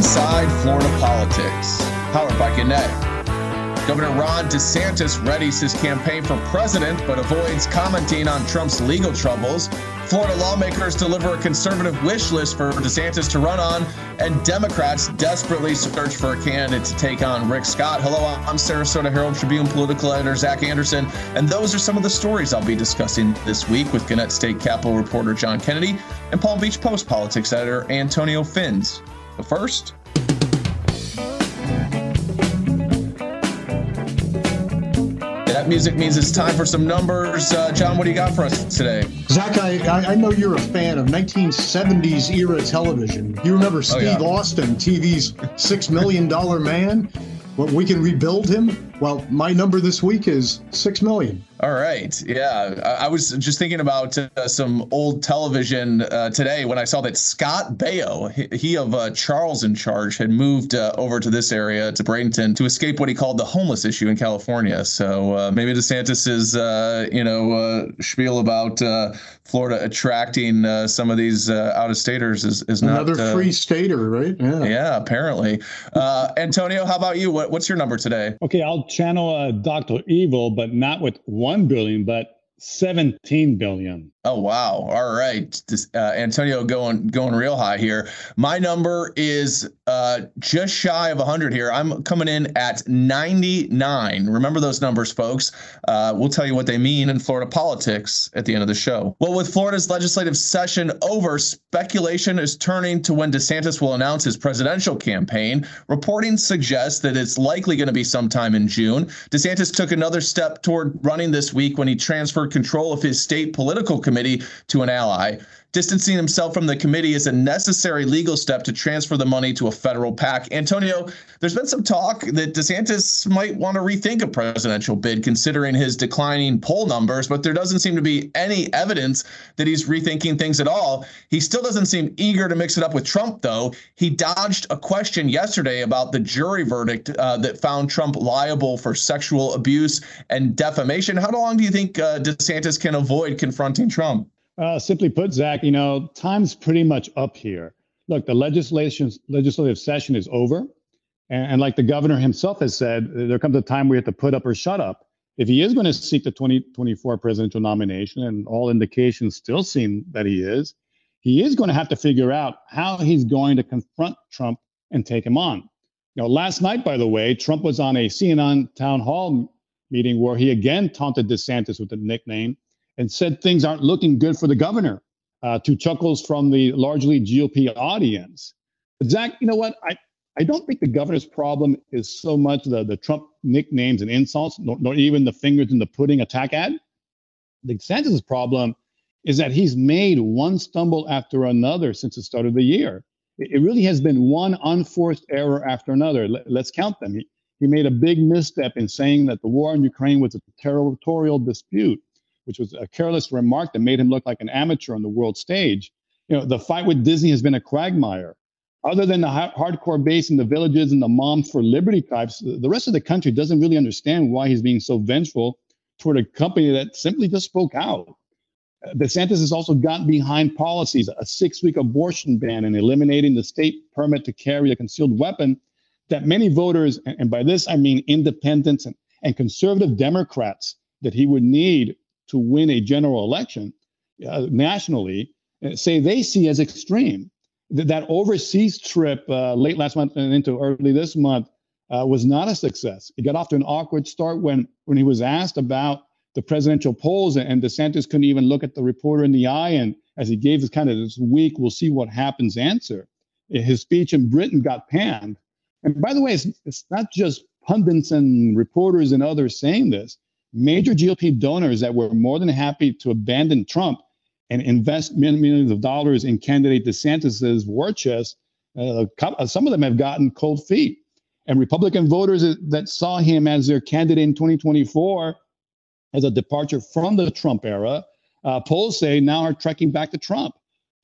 Inside Florida Politics, powered by Gannett. Governor Ron DeSantis readies his campaign for president but avoids commenting on Trump's legal troubles. Florida lawmakers deliver a conservative wish list for DeSantis to run on, and Democrats desperately search for a candidate to take on Rick Scott. Hello, I'm Sarasota Herald Tribune political editor Zac Anderson, and those are some of the stories I'll be discussing this week with Gannett State Capitol reporter John Kennedy and Palm Beach Post politics editor Antonio Fins. But first, That music means it's time for some numbers. Uh, John, what do you got for us today? Zac, I, I know you're a fan of 1970s era television. You remember Steve oh, yeah. Austin, TV's $6 million man? Well, we can rebuild him? Well, my number this week is $6 million. All right. Yeah. I, was just thinking about uh, some old television uh, today when I saw that Scott Baio, he, he of uh, Charles in Charge, had moved uh, over to this area, to Bradenton, to escape what he called the homeless issue in California. So uh, maybe DeSantis's, uh, you know, spiel about Florida attracting uh, some of these uh, out-of-staters is, is not another uh, free stater, right? Yeah. Yeah. Apparently. Antonio, how about you? What, what's your number today? Okay, I'll channel Doctor Evil, but not with 1 billion, but 17 billion. Oh wow! All right, this, uh, Antonio going going real high here. My number is uh, just shy of 100 here. I'm coming in at 99. Remember those numbers, folks. Uh, we'll tell you what they mean in Florida politics at the end of the show. Well, with Florida's legislative session over, speculation is turning to when DeSantis will announce his presidential campaign. Reporting suggests that it's likely going to be sometime in June. DeSantis took another step toward running this week when he transferred control of his state political committee to an ally. Distancing himself from the committee is a necessary legal step to transfer the money to a federal PAC. Antonio, there's been some talk that DeSantis might want to rethink a presidential bid considering his declining poll numbers, but there doesn't seem to be any evidence that he's rethinking things at all. He still doesn't seem eager to mix it up with Trump, though. He dodged a question yesterday about the jury verdict uh, that found Trump liable for sexual abuse and defamation. How long do you think uh, DeSantis can avoid confronting Trump? Uh, simply put, Zac, you know, time's pretty much up here. Look, the legislation legislative session is over. And, and like the governor himself has said, there comes a time where you have to put up or shut up. If he is going to seek the 2024 presidential nomination, and all indications still seem that he is, he is going to have to figure out how he's going to confront Trump and take him on. Know, last night, by the way, Trump was on a CNN town hall meeting where he again taunted DeSantis with the nickname and said things aren't looking good for the governor uh, to chuckles from the largely GOP audience. But Zac, you know what? I, I don't think the governor's problem is so much the, the Trump nicknames and insults, nor, nor even the fingers in the pudding attack ad. The DeSantis' problem is that he's made one stumble after another since the start of the year. It, it really has been one unforced error after another. Let, let's count them. He, he made a big misstep in saying that the war in Ukraine was a territorial dispute which was a careless remark that made him look like an amateur on the world stage. You know, the fight with Disney has been a quagmire. Other than the hardcore base in the villages and the moms for liberty types, the rest of the country doesn't really understand why he's being so vengeful toward a company that simply just spoke out. DeSantis has also gotten behind policies, a six week abortion ban and eliminating the state permit to carry a concealed weapon that many voters, and by this I mean independents and, and conservative Democrats, that he would need to win a general election uh, nationally uh, say they see as extreme. That, that overseas trip uh, late last month and into early this month uh, was not a success. It got off to an awkward start when, when he was asked about the presidential polls, and DeSantis couldn't even look at the reporter in the eye. And as he gave this kind of this weak, we'll see what happens answer, his speech in Britain got panned. And by the way, it's, it's not just pundits and reporters and others saying this major GOP donors that were more than happy to abandon Trump and invest millions of dollars in candidate DeSantis's war chest, uh, some of them have gotten cold feet. And Republican voters that saw him as their candidate in 2024 as a departure from the Trump era, uh, polls say now are trekking back to Trump.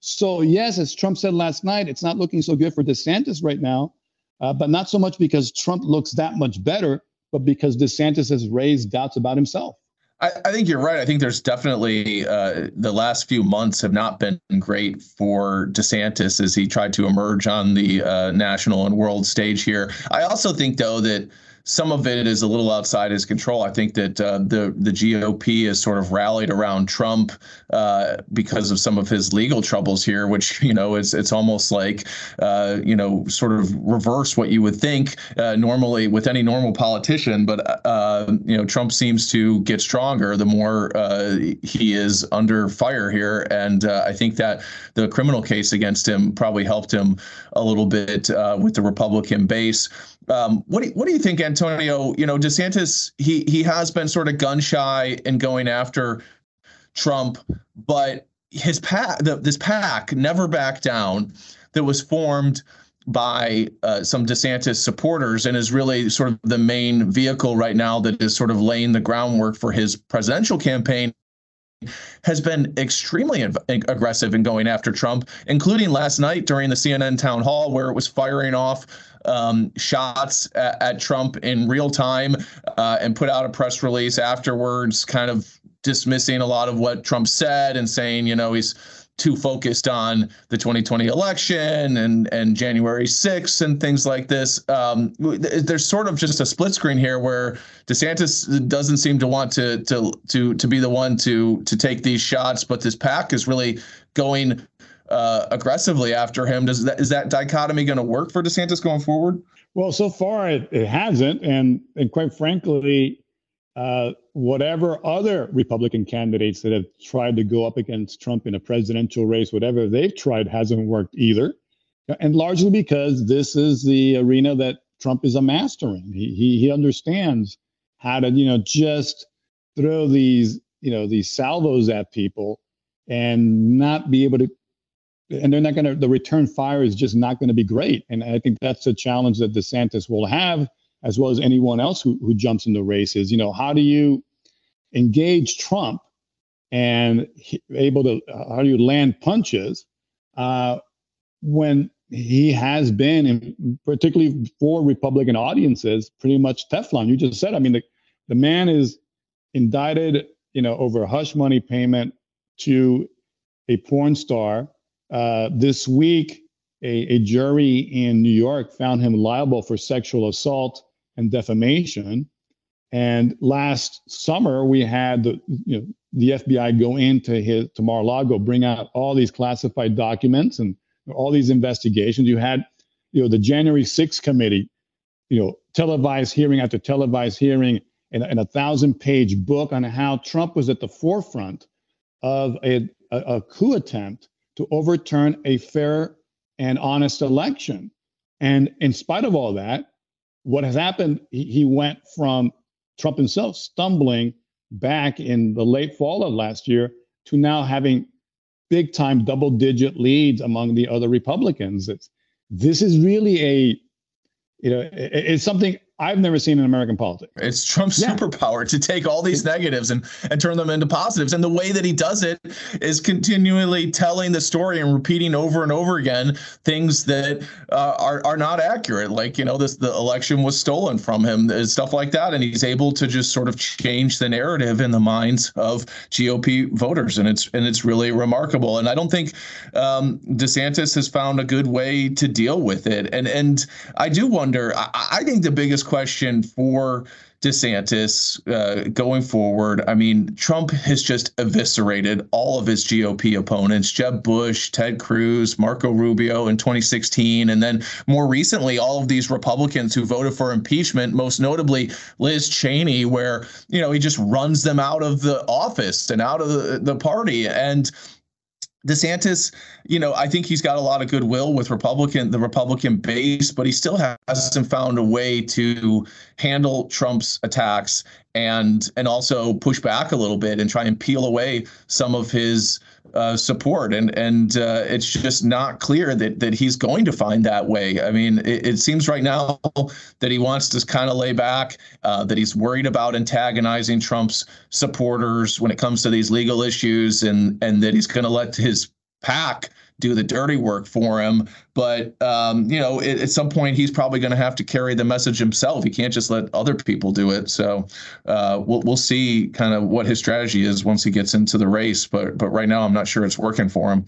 So, yes, as Trump said last night, it's not looking so good for DeSantis right now, uh, but not so much because Trump looks that much better, but because DeSantis has raised doubts about himself. I, I, think you're right. I think there's definitely uh, the last few months have not been great for DeSantis as he tried to emerge on the uh, national and world stage here. I also think, though, that some of it is a little outside his control. I think that uh, the the GOP has sort of rallied around Trump uh, because of some of his legal troubles here, which you know it's it's almost like uh, you know sort of reverse what you would think uh, normally with any normal politician. But uh, you know Trump seems to get stronger the more uh, he is under fire here, and I think that the criminal case against him probably helped him a little bit with the Republican base. Um, what do what do you think, Antonio? You know, DeSantis he he has been sort of gun shy in going after Trump, but his pack this pack never backed down that was formed by uh, some DeSantis supporters and is really sort of the main vehicle right now that is sort of laying the groundwork for his presidential campaign has been extremely aggressive in going after Trump, including last night during the CNN town hall where it was firing off um, shots at, at, Trump in real time uh, and put out a press release afterwards, kind of dismissing a lot of what Trump said and saying, you know, he's too focused on the 2020 election and and January 6th and things like this. Um, there's sort of just a split screen here where DeSantis doesn't seem to want to to to to be the one to to take these shots, but this pack is really going uh, aggressively after him. Does that is that dichotomy going to work for DeSantis going forward? Well, so far it, it hasn't, and and quite frankly, uh, whatever other Republican candidates that have tried to go up against Trump in a presidential race, whatever they've tried hasn't worked either, and largely because this is the arena that Trump is a master in. He he, he understands how to you know just throw these you know these salvos at people and not be able to and they're not going to the return fire is just not going to be great. And i think that's a challenge that desantis will have as well as anyone else who, who jumps in the races you know how do you engage trump and able to how do you land punches uh, when he has been particularly for republican audiences pretty much teflon? You just said i mean the, the man is indicted you know over a hush money payment to a porn star uh, this week, a, a jury in New York found him liable for sexual assault and defamation. And last summer, we had the you know the FBI go into his to Mar-a-Lago, bring out all these classified documents and all these investigations. You had you know the January 6th committee, you know televised hearing after televised hearing, and, and a thousand-page book on how Trump was at the forefront of a, a, a coup attempt to overturn a fair and honest election. And in spite of all that, what has happened, he went from Trump himself stumbling back in the late fall of last year to now having big time double digit leads among the other Republicans. It's, this is really a, you know, it's something I've never seen in American politics. It's Trump's yeah. superpower to take all these negatives and, and turn them into positives. And the way that he does it is continually telling the story and repeating over and over again things that uh, are, are not accurate. Like, you know, this the election was stolen from him, uh, stuff like that. And he's able to just sort of change the narrative in the minds of GOP voters. And it's and it's really remarkable. And I don't think um, DeSantis has found a good way to deal with it. And and I do wonder, I, I think the biggest question for DeSantis uh, going forward. I mean, Trump has just eviscerated all of his GOP opponents Jeb Bush, Ted Cruz, Marco Rubio in 2016. And then more recently, all of these Republicans who voted for impeachment, most notably Liz Cheney, where, you know, he just runs them out of the office and out of the, the party. And DeSantis, you know, I think he's got a lot of goodwill with Republican the Republican base, but he still hasn't found a way to handle Trump's attacks and and also push back a little bit and try and peel away some of his uh, support, and and uh, it's just not clear that that he's going to find that way. I mean, it, it seems right now that he wants to kind of lay back, uh, that he's worried about antagonizing Trump's supporters when it comes to these legal issues, and and that he's going to let his PAC do the dirty work for him. But um, you know, it, at some point, he's probably going to have to carry the message himself. He can't just let other people do it. So uh, we'll we'll see kind of what his strategy is once he gets into the race. But but right now, I'm not sure it's working for him.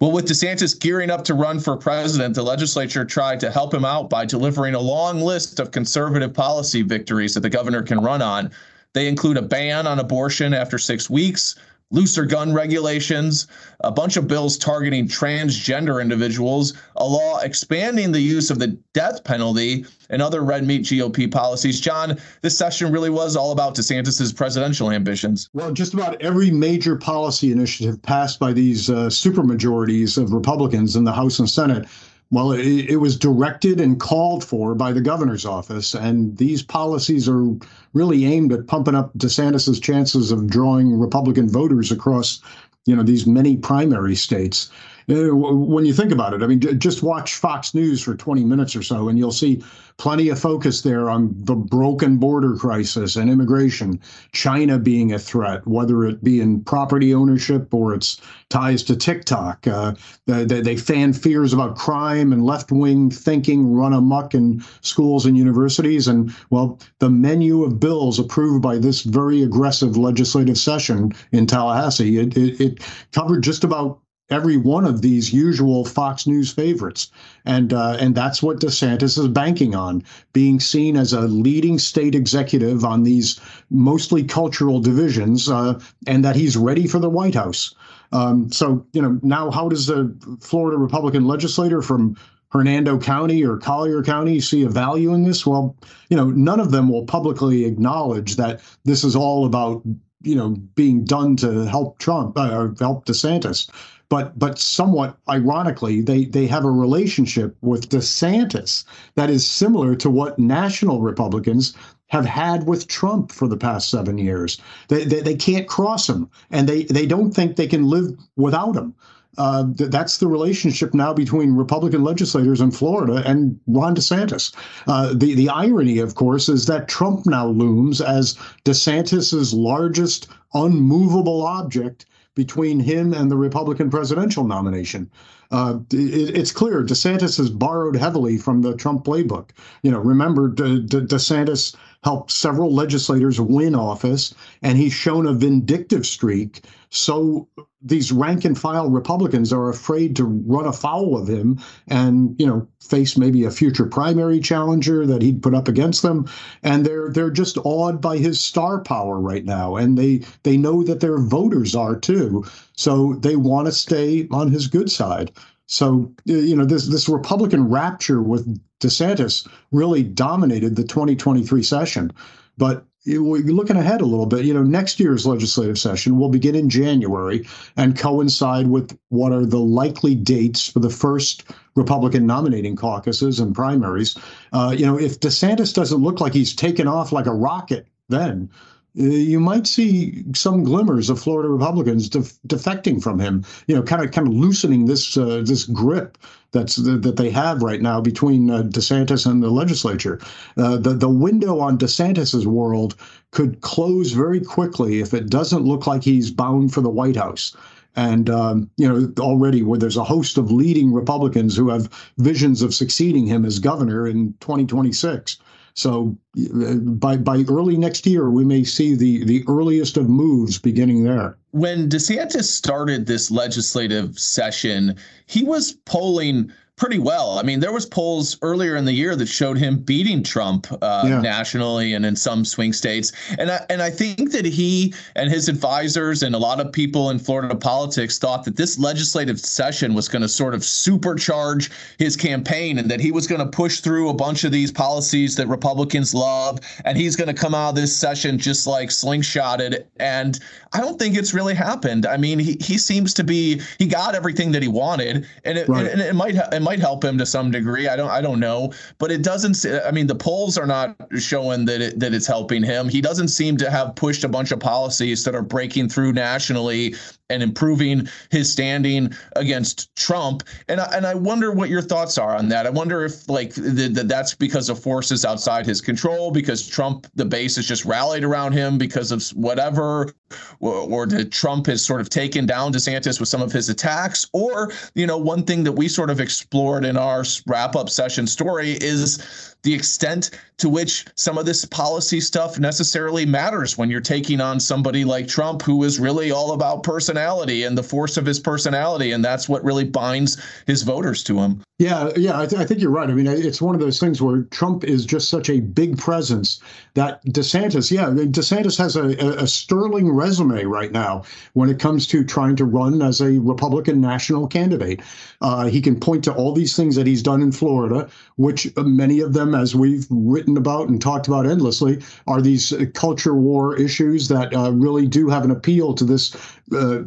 Well, with DeSantis gearing up to run for president, the legislature tried to help him out by delivering a long list of conservative policy victories that the governor can run on. They include a ban on abortion after six weeks, looser gun regulations, a bunch of bills targeting transgender individuals, a law expanding the use of the death penalty, and other red meat GOP policies. John, this session really was all about DeSantis's presidential ambitions. Well, just about every major policy initiative passed by these uh, supermajorities of Republicans in the House and Senate well, it, it, was directed and called for by the governor's office, and these policies are really aimed at pumping up DeSantis's chances of drawing Republican voters across, you know, these many primary states. Uh, when you think about it, I mean, just watch Fox News for 20 minutes or so, and you'll see plenty of focus there on the broken border crisis and immigration, China being a threat, whether it be in property ownership or its ties to TikTok. Uh, they, they fan fears about crime and left wing thinking run amok in schools and universities. And, well, the menu of bills approved by this very aggressive legislative session in Tallahassee, it, it, it covered just about every one of these usual Fox News favorites, and uh, and that's what DeSantis is banking on, being seen as a leading state executive on these mostly cultural divisions, uh, and that he's ready for the White House. Um, so you know now, how does the Florida Republican legislator from Hernando County or Collier County see a value in this? Well, you know, none of them will publicly acknowledge that this is all about you know being done to help Trump uh, or help DeSantis but but somewhat ironically, they they have a relationship with DeSantis that is similar to what national Republicans have had with Trump for the past seven years. They they, they can't cross him, and they they don't think they can live without him. Uh, th- that's the relationship now between Republican legislators in Florida and Ron DeSantis. Uh, the the irony, of course, is that Trump now looms as DeSantis's largest unmovable object between him and the Republican presidential nomination. Uh, it, it's clear DeSantis has borrowed heavily from the Trump playbook. You know, remember De, De, DeSantis helped several legislators win office, and he's shown a vindictive streak. So these rank and file Republicans are afraid to run afoul of him and you know face maybe a future primary challenger that he'd put up against them. And they're they're just awed by his star power right now and they they know that their voters are too. So they want to stay on his good side so you know this this Republican rapture with DeSantis really dominated the 2023 session but looking ahead a little bit. You know, next year's legislative session will begin in January and coincide with what are the likely dates for the first Republican nominating caucuses and primaries. Uh, you know, if DeSantis doesn't look like he's taken off like a rocket, then uh, you might see some glimmers of Florida Republicans def- defecting from him. You know, kind of kind of loosening this uh, this grip that's that they have right now between uh, DeSantis and the legislature. Uh, the the window on DeSantis's world could close very quickly if it doesn't look like he's bound for the White House. And um, you know already where there's a host of leading Republicans who have visions of succeeding him as governor in 2026. So by by early next year, we may see the the earliest of moves beginning there. When DeSantis started this legislative session, he was polling pretty well. I mean, there was polls earlier in the year that showed him beating Trump uh, yeah. nationally and in some swing states. And I, and I think that he and his advisors and a lot of people in Florida politics thought that this legislative session was going to sort of supercharge his campaign and that he was going to push through a bunch of these policies that Republicans love and he's going to come out of this session just like slingshotted. And I don't think it's really happened. I mean, he, he seems to be he got everything that he wanted, and it, right. and it might it might might help him to some degree. I don't I don't know, but it doesn't. I mean, the polls are not showing that it, that it's helping him. He doesn't seem to have pushed a bunch of policies that are breaking through nationally and improving his standing against Trump. And I, and I wonder what your thoughts are on that. I wonder if like th- th- that's because of forces outside his control, because Trump, the base has just rallied around him because of whatever, or, or Trump has sort of taken down DeSantis with some of his attacks, or you know, one thing that we sort of explored in our wrap up session story is the extent to which some of this policy stuff necessarily matters when you're taking on somebody like Trump, who is really all about personality and the force of his personality. And that's what really binds his voters to him. Yeah, yeah, I, th- I, think you're right. I mean, it's one of those things where Trump is just such a big presence that DeSantis, yeah, DeSantis has a, a, sterling resume right now when it comes to trying to run as a Republican national candidate. Uh, he can point to all these things that he's done in Florida, which many of them, as we've written about and talked about endlessly, are these culture war issues that uh, really do have an appeal to this uh,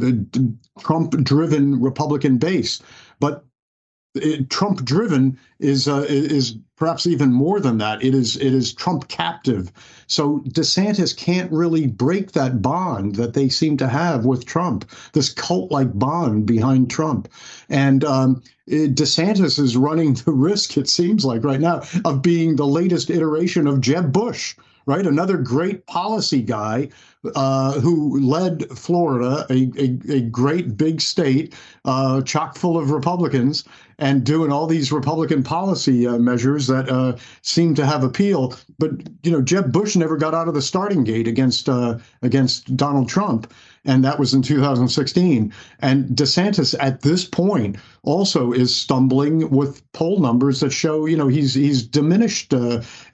Trump driven Republican base. But Trump driven is uh, is perhaps even more than that. It is it is Trump captive. So DeSantis can't really break that bond that they seem to have with Trump, this cult like bond behind Trump. And um, DeSantis is running the risk, it seems like right now, of being the latest iteration of Jeb Bush right? Another great policy guy uh, who led Florida, a, a, a great big state, uh, chock full of Republicans, and doing all these Republican policy uh, measures that uh, seem to have appeal. But you know, Jeb Bush never got out of the starting gate against uh, against Donald Trump and that was in 2016. And DeSantis at this point also is stumbling with poll numbers that show, you know, he's he's diminished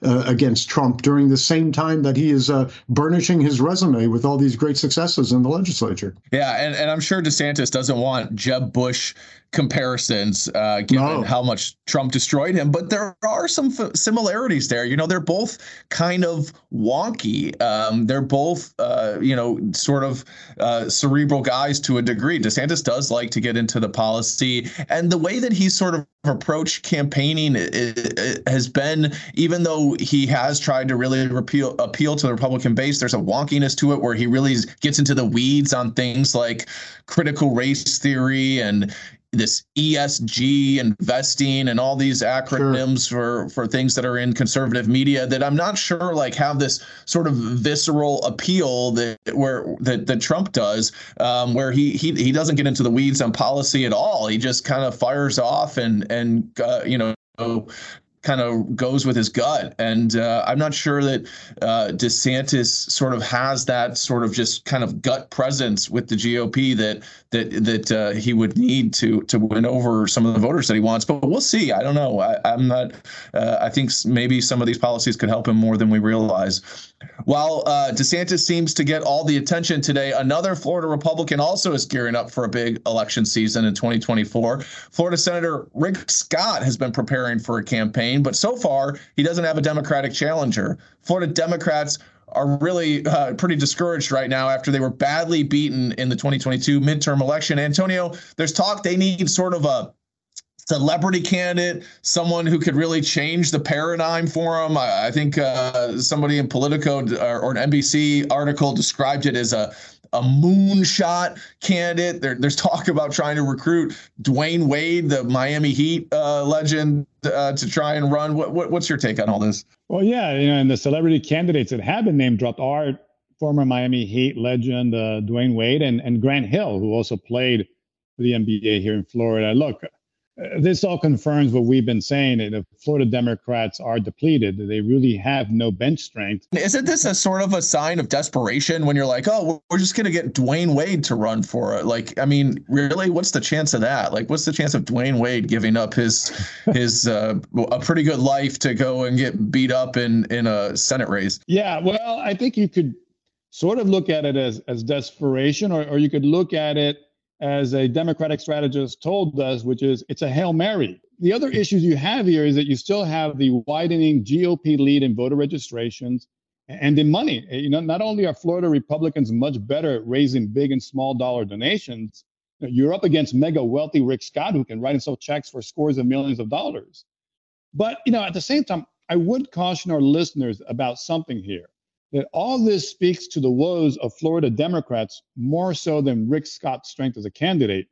against Trump during the same time that he is burnishing his resume with all these great successes in the legislature. Yeah, and, and I'm sure DeSantis doesn't want Jeb Bush comparisons uh, given no. how much Trump destroyed him. But there are some f- similarities there. You know, they're both kind of wonky. Um, they're both, uh, you know, sort of uh, cerebral guys to a degree. DeSantis does like to get into the policy, and the way that he's sort of approached campaigning has been, even though he has tried to really repeal, appeal to the Republican base, there's a wonkiness to it where he really gets into the weeds on things like critical race theory and this ESG investing and all these acronyms sure. for for things that are in conservative media that I'm not sure like have this sort of visceral appeal that where that, that Trump does um, where he, he he doesn't get into the weeds on policy at all he just kind of fires off and and uh, you know kind of goes with his gut. And uh, I'm not sure that uh, DeSantis sort of has that sort of just kind of gut presence with the GOP that that that uh, he would need to to win over some of the voters that he wants. But we'll see. I don't know. I, am not. Uh, I think maybe some of these policies could help him more than we realize. While uh, DeSantis seems to get all the attention today, another Florida Republican also is gearing up for a big election season in 2024. Florida Senator Rick Scott has been preparing for a campaign, but so far he doesn't have a Democratic challenger. Florida Democrats are really uh, pretty discouraged right now after they were badly beaten in the 2022 midterm election. Antonio, there's talk they need sort of a celebrity candidate, someone who could really change the paradigm for them. I, I think uh, somebody in Politico or, or, an NBC article described it as a a moonshot candidate. There, there's talk about trying to recruit Dwyane Wade, the Miami Heat uh, legend, uh, to try and run. What, what, what's your take on all this? Well, yeah, you know, and the celebrity candidates that have been name dropped are former Miami Heat legend uh, Dwyane Wade and, and Grant Hill, who also played for the NBA here in Florida. Look, this all confirms what we've been saying that the Florida Democrats are depleted. They really have no bench strength. Isn't this a sort of a sign of desperation when you're like, oh, we're just going to get Dwyane Wade to run for it? Like, I mean, really, what's the chance of that? Like, what's the chance of Dwyane Wade giving up his his uh, a pretty good life to go and get beat up in in a Senate race? Yeah, well, I think you could sort of look at it as as desperation, or or you could look at it as a Democratic strategist told us, which is it's a Hail Mary. The other issues you have here is that you still have the widening GOP lead in voter registrations and in money. You know, not only are Florida Republicans much better at raising big and small dollar donations, you're up against mega wealthy Rick Scott who can write and sell checks for scores of millions of dollars. But you know, at the same time, I would caution our listeners about something here. That all this speaks to the woes of Florida Democrats more so than Rick Scott's strength as a candidate.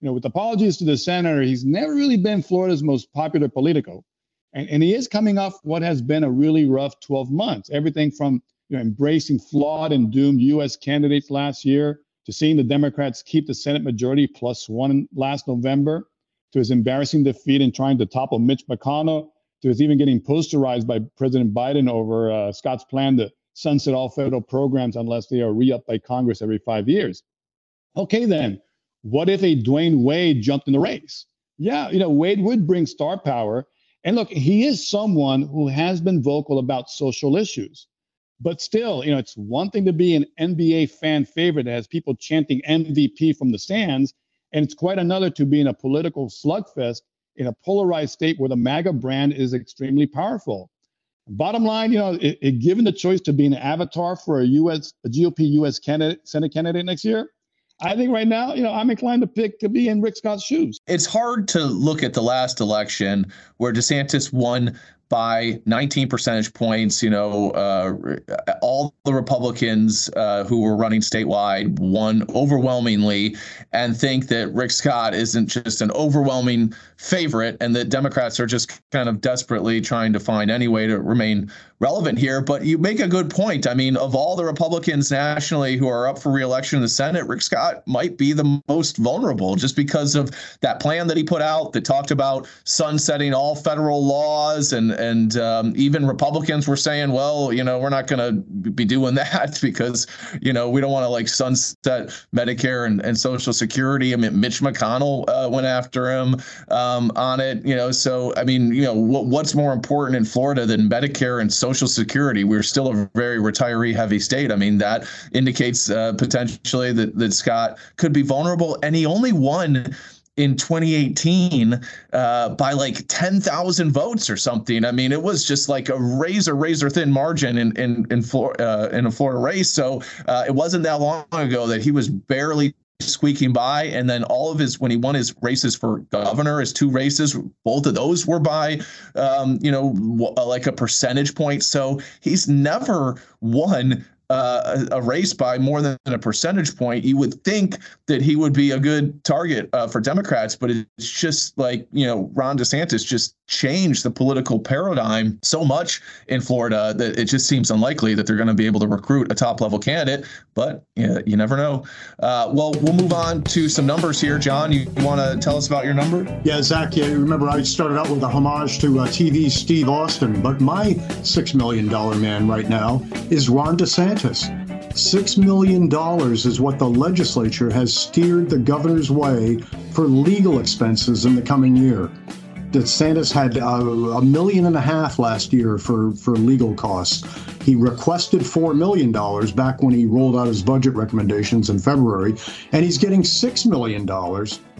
You know, with apologies to the senator, he's never really been Florida's most popular politico. And, and he is coming off what has been a really rough 12 months. Everything from you know, embracing flawed and doomed U.S. candidates last year to seeing the Democrats keep the Senate majority plus one last November to his embarrassing defeat in trying to topple Mitch McConnell to his even getting posterized by President Biden over uh, Scott's plan to sunset all federal programs unless they are re-upped by Congress every five years. Okay, then, what if a Dwyane Wade jumped in the race? Yeah, you know, Wade would bring star power. And look, he is someone who has been vocal about social issues. But still, you know, it's one thing to be an NBA fan favorite that has people chanting MVP from the stands, and it's quite another to be in a political slugfest in a polarized state where the MAGA brand is extremely powerful. Bottom line, you know, it, it, given the choice to be an avatar for a U.S. a GOP U.S. candidate, Senate candidate next year, I think right now, you know, I'm inclined to pick to be in Rick Scott's shoes. It's hard to look at the last election where DeSantis won by 19 percentage points. You know, uh, all the Republicans uh, who were running statewide won overwhelmingly, and think that Rick Scott isn't just an overwhelming favorite, and that Democrats are just kind of desperately trying to find any way to remain relevant here. But you make a good point. I mean, of all the Republicans nationally who are up for reelection in the Senate, Rick Scott might be the most vulnerable just because of that plan that he put out that talked about sunsetting all federal laws and and um, even Republicans were saying, well, you know, we're not going to be doing that because, you know, we don't want to like sunset Medicare and, and Social Security. I mean, Mitch McConnell uh, went after him um, on it, you know. So, I mean, you know, what, what's more important in Florida than Medicare and Social Security? We're still a very retiree heavy state. I mean, that indicates uh, potentially that, that Scott could be vulnerable. And he only won in 2018 uh, by like 10,000 votes or something. I mean, it was just like a razor razor thin margin in in in, Flor- uh, in a Florida race. So uh, it wasn't that long ago that he was barely squeaking by and then all of his when he won his races for governor his two races both of those were by um, you know like a percentage point so he's never won uh, a, a, race by more than a percentage point, you would think that he would be a good target uh, for Democrats. But it's just like, you know, Ron DeSantis just changed the political paradigm so much in Florida that it just seems unlikely that they're going to be able to recruit a top level candidate. But yeah, you never know. Uh, well, we'll move on to some numbers here. John, you, you want to tell us about your number? Yeah, Zac, yeah, remember I started out with a homage to uh, TV Steve Austin, but my $6 million man right now is Ron DeSantis. $6 million is what the legislature has steered the governor's way for legal expenses in the coming year. DeSantis had uh, a million and a half last year for, for legal costs. He requested $4 million back when he rolled out his budget recommendations in February, and he's getting $6 million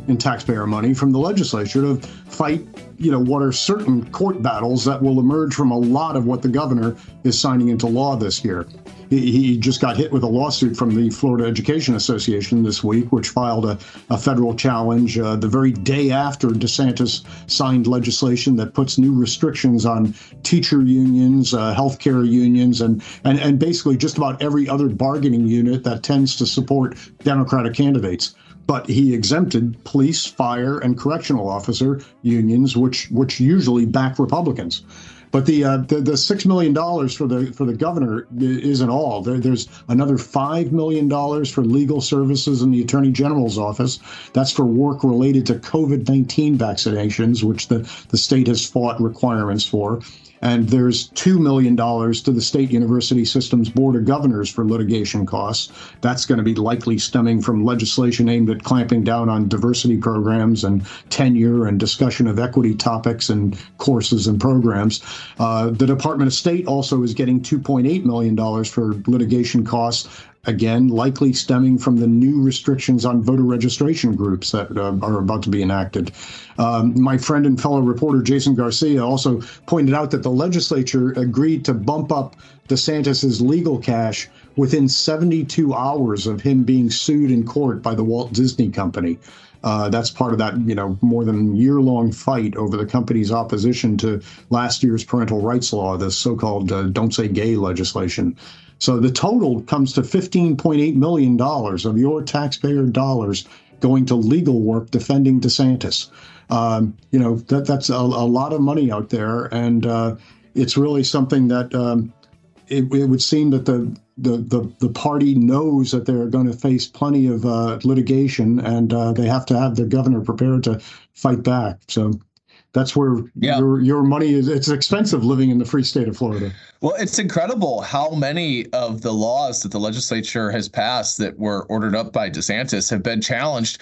in taxpayer money from the legislature to fight, you know, what are certain court battles that will emerge from a lot of what the governor is signing into law this year. He just got hit with a lawsuit from the Florida Education Association this week, which filed a, a federal challenge uh, the very day after DeSantis signed legislation that puts new restrictions on teacher unions, uh, healthcare unions, and, and, and basically just about every other bargaining unit that tends to support Democratic candidates but he exempted police, fire, and correctional officer unions, which which usually back Republicans. But the, uh, the, the six million dollars for the for the governor isn't all. There, there's another five million dollars for legal services in the attorney general's office. That's for work related to COVID nineteen vaccinations, which the the state has fought requirements for. And there's $2 million to the State University System's Board of Governors for litigation costs. That's going to be likely stemming from legislation aimed at clamping down on diversity programs and tenure and discussion of equity topics and courses and programs. Uh, the Department of State also is getting $2.8 million for litigation costs again, likely stemming from the new restrictions on voter registration groups that uh, are about to be enacted. Um, my friend and fellow reporter Jason Garcia also pointed out that the legislature agreed to bump up DeSantis's legal cash within 72 hours of him being sued in court by the Walt Disney Company. Uh, that's part of that, you know, more than year-long fight over the company's opposition to last year's parental rights law, the so-called uh, "Don't Say Gay" legislation. So the total comes to $15.8 million of your taxpayer dollars going to legal work defending DeSantis. Um, you know, that, that's a, a, lot of money out there. And uh, it's really something that um, it, it, would seem that the, the, the, the, party knows that they're going to face plenty of uh, litigation and uh, they have to have their governor prepared to fight back. So that's where yeah. your your money is. It's expensive living in the free state of Florida. Well, it's incredible how many of the laws that the legislature has passed that were ordered up by DeSantis have been challenged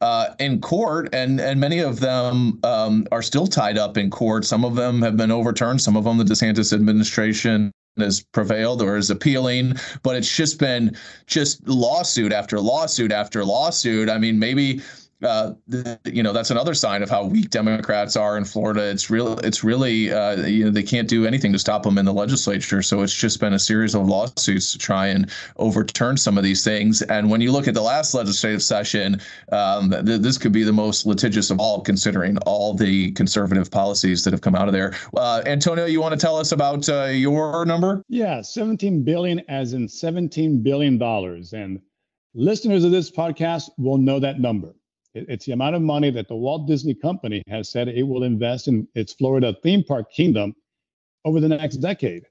uh, in court, and and many of them um, are still tied up in court. Some of them have been overturned. Some of them the DeSantis administration has prevailed or is appealing, but it's just been just lawsuit after lawsuit after lawsuit. I mean, maybe uh, the, you know that's another sign of how weak Democrats are in Florida. It's real. It's really uh, you know they can't do anything to stop them in the legislature. So it's just been a series of lawsuits to try and overturn some of these things. And when you look at the last legislative session, um, th- this could be the most litigious of all, considering all the conservative policies that have come out of there. Uh, Antonio, you want to tell us about uh, your number? Yeah, 17 billion, as in 17 billion dollars, and listeners of this podcast will know that number. It's the amount of money that the Walt Disney Company has said it will invest in its Florida theme park kingdom over the next decade.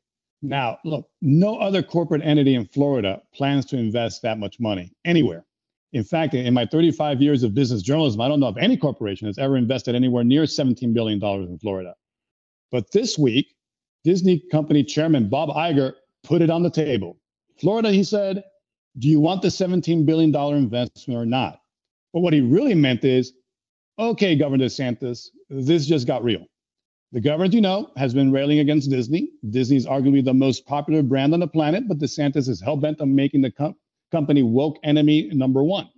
Now, look, no other corporate entity in Florida plans to invest that much money anywhere. In fact, in my 35 years of business journalism, I don't know if any corporation has ever invested anywhere near $17 billion in Florida. But this week, Disney company chairman Bob Iger put it on the table. Florida, he said, do you want the $17 billion investment or not? But what he really meant is, okay, Governor DeSantis, this just got real. The governor, you know, has been railing against Disney. Disney's arguably the most popular brand on the planet, but DeSantis is hell bent on making the com- company woke enemy number one.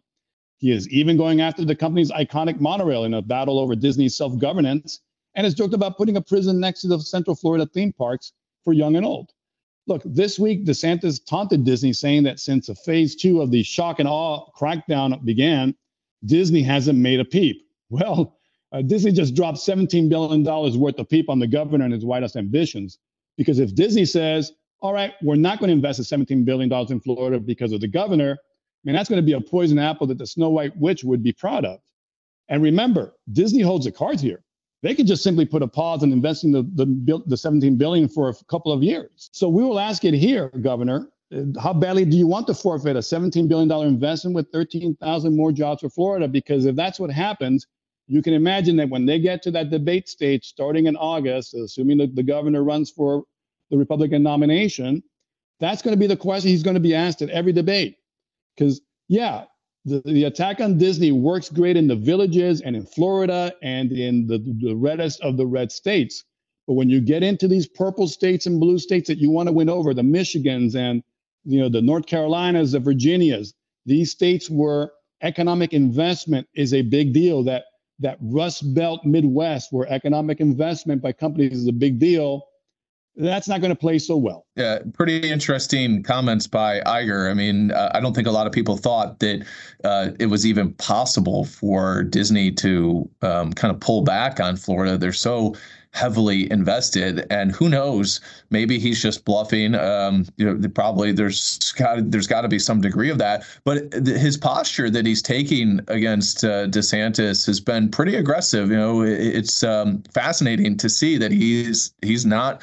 He is even going after the company's iconic monorail in a battle over Disney's self governance and has joked about putting a prison next to the Central Florida theme parks for young and old. Look, this week, DeSantis taunted Disney, saying that since a phase two of the shock and awe crackdown began, Disney hasn't made a peep. Well, uh, Disney just dropped $17 billion worth of peep on the governor and his White House ambitions. Because if Disney says, all right, we're not going to invest the $17 billion in Florida because of the governor, I mean, that's going to be a poison apple that the Snow White Witch would be proud of. And remember, Disney holds the cards here. They could just simply put a pause on investing the, the, the 17 billion for a couple of years. So we will ask it here, Governor, Uh, how badly do you want to forfeit a $17 billion investment with 13,000 more jobs for Florida? Because if that's what happens, you can imagine that when they get to that debate stage starting in August, assuming that the governor runs for the Republican nomination, that's going to be the question he's going to be asked at every debate. Because, yeah, the, the attack on Disney works great in the villages and in Florida and in the, the reddest of the red states. But when you get into these purple states and blue states that you want to win over, the Michigans and you know, the North Carolinas, the Virginias, these states where economic investment is a big deal, that that Rust Belt Midwest, where economic investment by companies is a big deal, that's not going to play so well. Yeah, pretty interesting comments by Iger. I mean, uh, I don't think a lot of people thought that uh, it was even possible for Disney to um, kind of pull back on Florida. They're so heavily invested. And who knows? Maybe he's just bluffing. Um, you know, probably there's got there's got to be some degree of that. But th- his posture that he's taking against uh, DeSantis has been pretty aggressive. You know, it, it's um, fascinating to see that he's he's not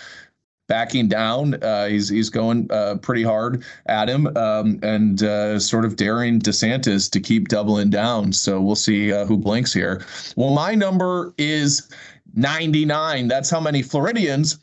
backing down. Uh, he's he's going uh, pretty hard at him um, and uh, sort of daring DeSantis to keep doubling down. So we'll see uh, who blinks here. Well, my number is 99. That's how many Floridians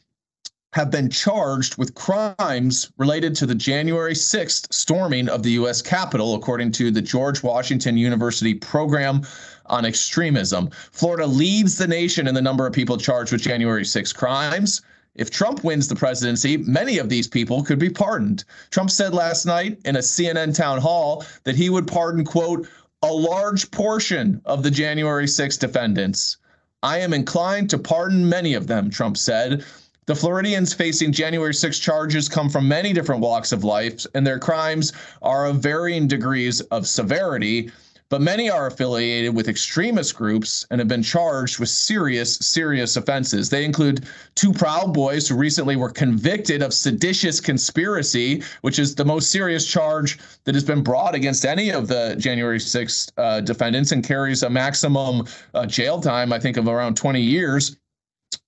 have been charged with crimes related to the January 6th storming of the U.S. Capitol, according to the George Washington University Program on Extremism. Florida leads the nation in the number of people charged with January 6 crimes. If Trump wins the presidency, many of these people could be pardoned. Trump said last night in a CNN town hall that he would pardon, quote, a large portion of the January 6 defendants. I am inclined to pardon many of them, Trump said. The Floridians facing January 6 charges come from many different walks of life, and their crimes are of varying degrees of severity. But many are affiliated with extremist groups and have been charged with serious, serious offenses. They include two Proud Boys who recently were convicted of seditious conspiracy, which is the most serious charge that has been brought against any of the January 6th uh, defendants and carries a maximum uh, jail time, I think, of around 20 years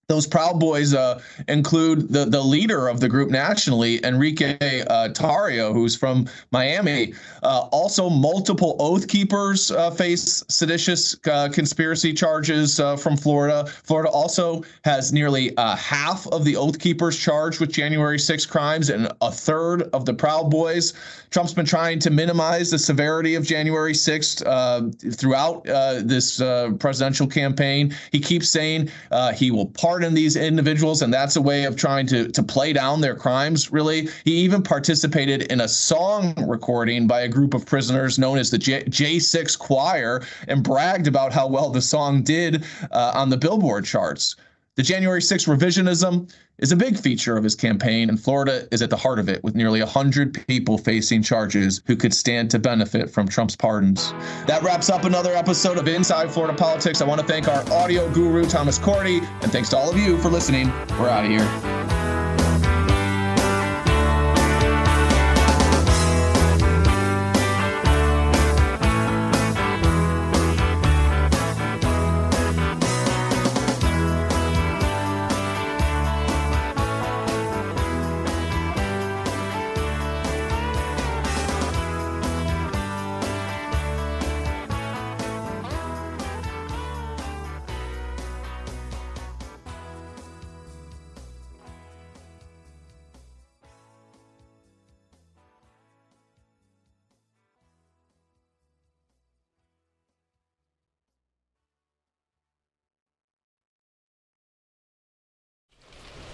those Proud Boys uh, include the the leader of the group nationally, Enrique uh, Tarrio, who's from Miami. Uh, also, multiple Oath Keepers uh, face seditious uh, conspiracy charges uh, from Florida. Florida also has nearly half of the Oath Keepers charged with January 6 crimes and a third of the Proud Boys. Trump's been trying to minimize the severity of January 6th throughout this presidential campaign. He keeps saying he will pardon pardon these individuals, and that's a way of trying to to play down their crimes. Really, he even participated in a song recording by a group of prisoners known as the J- J6 Choir, and bragged about how well the song did uh, on the Billboard charts. The January 6 revisionism is a big feature of his campaign, and Florida is at the heart of it, with nearly 100 people facing charges who could stand to benefit from Trump's pardons. That wraps up another episode of Inside Florida Politics. I want to thank our audio guru, Thomas Cordy, and thanks to all of you for listening. We're out of here.